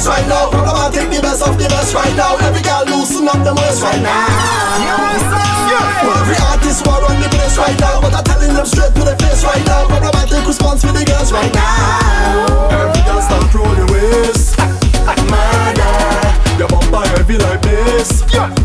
best right now. Problematic, the best of the best right now. Every girl loosen up the most right now. Yes, yeah. Every artist war on the place right now, but I'm telling them straight to the face right now. Problematic response for the girls right now. Every girl stop rolling waist, murder. Your bumper heavy like this. Yeah.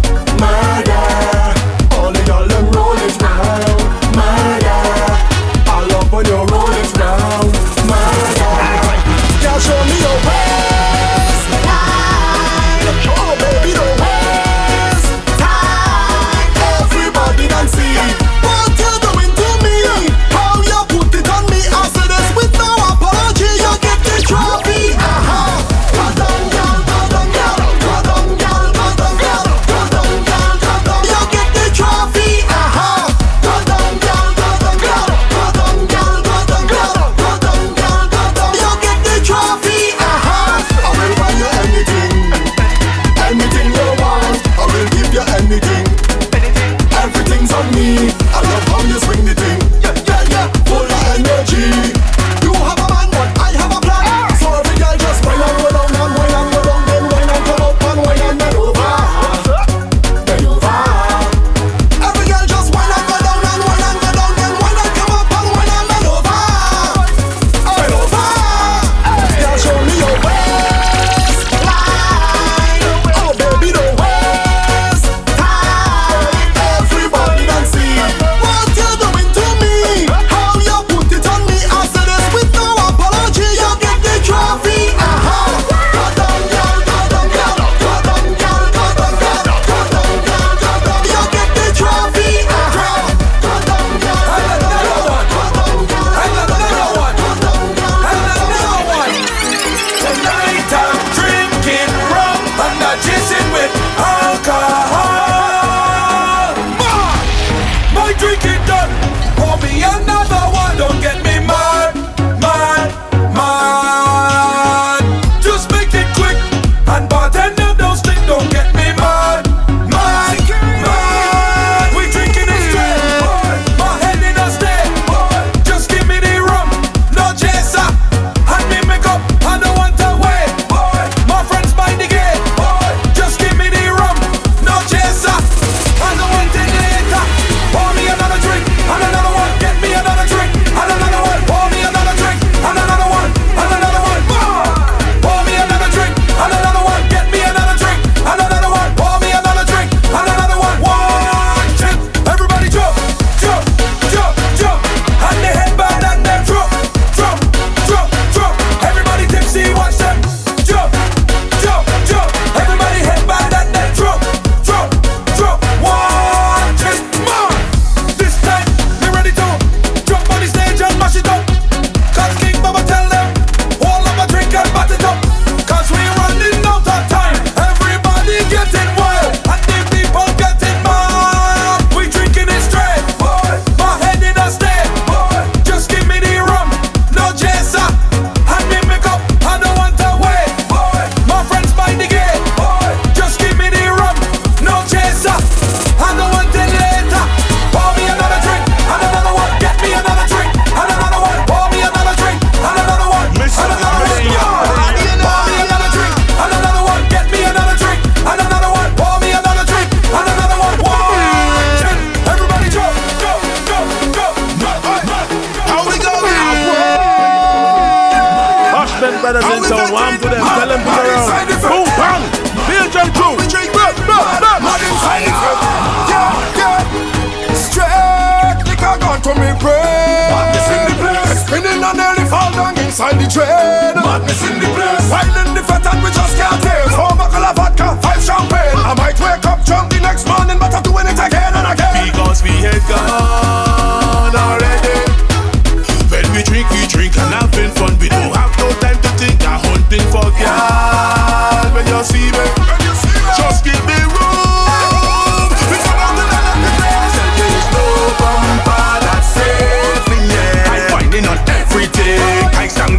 Straight liquor gun to me brain. Madness in the place. Spinning on nearly fall down inside the train. Madness in the place. While in and we just can't tell. Four bottle of vodka, five champagne. I might wake up drunk the next morning, but I'm doing it.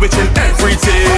bitch in.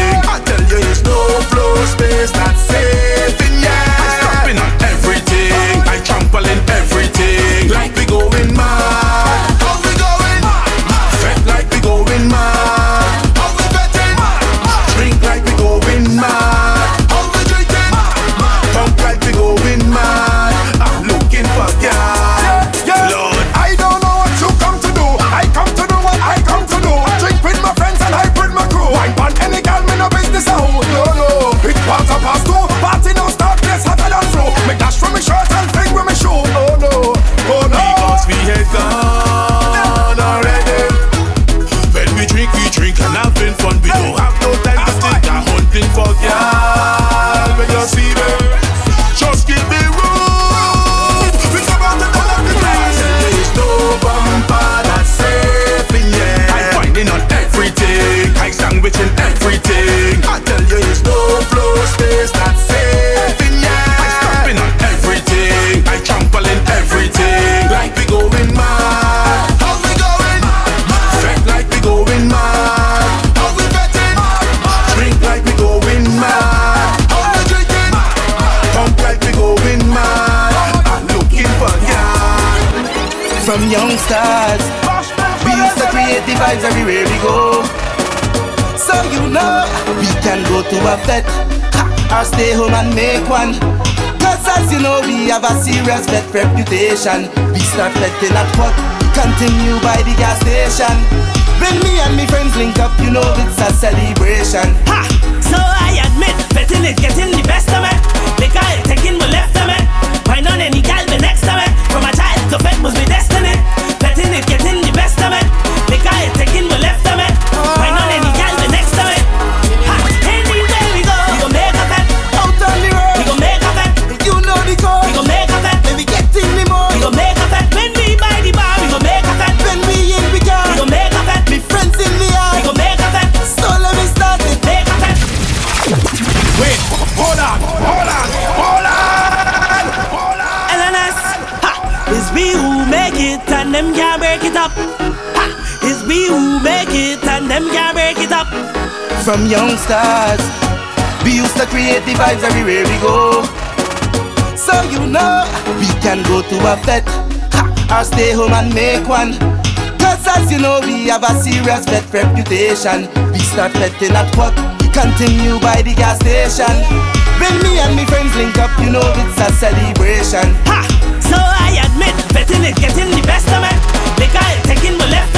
sandwich and everything. I tell you, it's no flow space that safe in yeah. I stomping on everything. I trample in everything. Like we going mad. How we going? Fete like we going mad. How we betting? Drink like we going mad. How we drinking? Pump like we going mad. I'm looking for ya. From young stars. We used to create the vibes everywhere we go so you know, we can go to a fete or stay home and make one. Cause as you know, we have a serious fete reputation. We start betting at what? Continue by the gas station. When me and me friends link up, you know it's a celebration. Ha! So I admit, betting it, getting the best of me. Liquor it, taking my left of me. Why not any gal be next to me? From a child to fed was my destiny. It up. Ha! It's we who make it and them can't break it up. From young stars, we used to create the vibes everywhere we go. So you know, we can go to a fete or stay home and make one. Cause as you know, we have a serious fete reputation. We start betting at what? Continue by the gas station. When me and me friends link up, you know it's a celebration. Ha! So I admit, betting it, getting the best of me. Liquor it, taking my left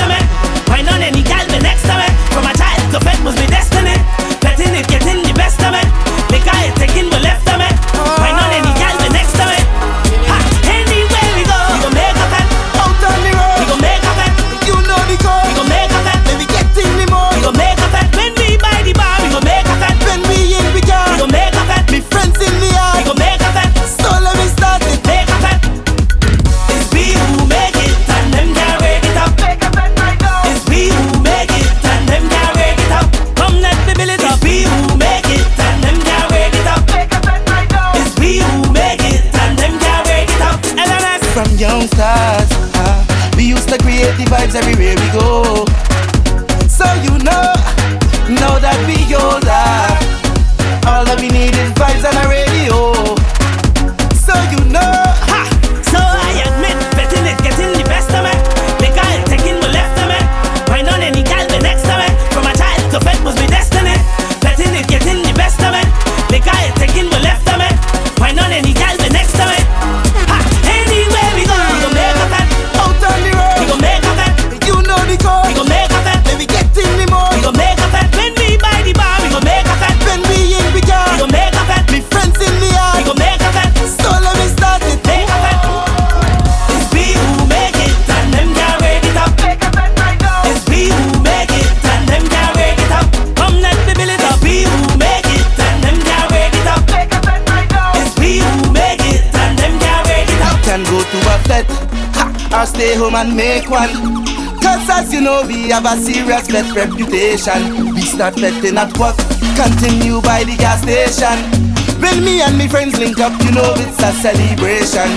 stars, ah, we used to create the vibes everywhere we go. So you know, now that we older, all that we need is vibes on the radio. Or stay home and make one. Cause as you know, we have a serious fete reputation. We start betting at work, continue by the gas station. When me and me friends link up, you know it's a celebration.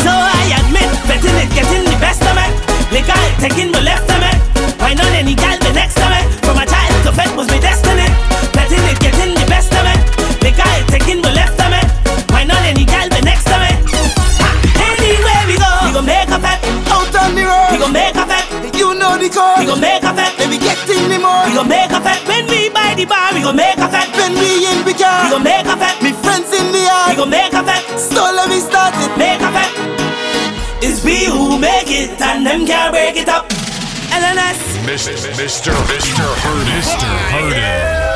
So I admit, betting it, getting the best of me. Liquor taking my left of me. Why not any gal make a fete. me friends in the We yard. gon' make a fete. So let me start it. Make a fete. It's we who make it and them can't break it up. LNS. Mr. Mr. Mr. Harden. Mr. Harden.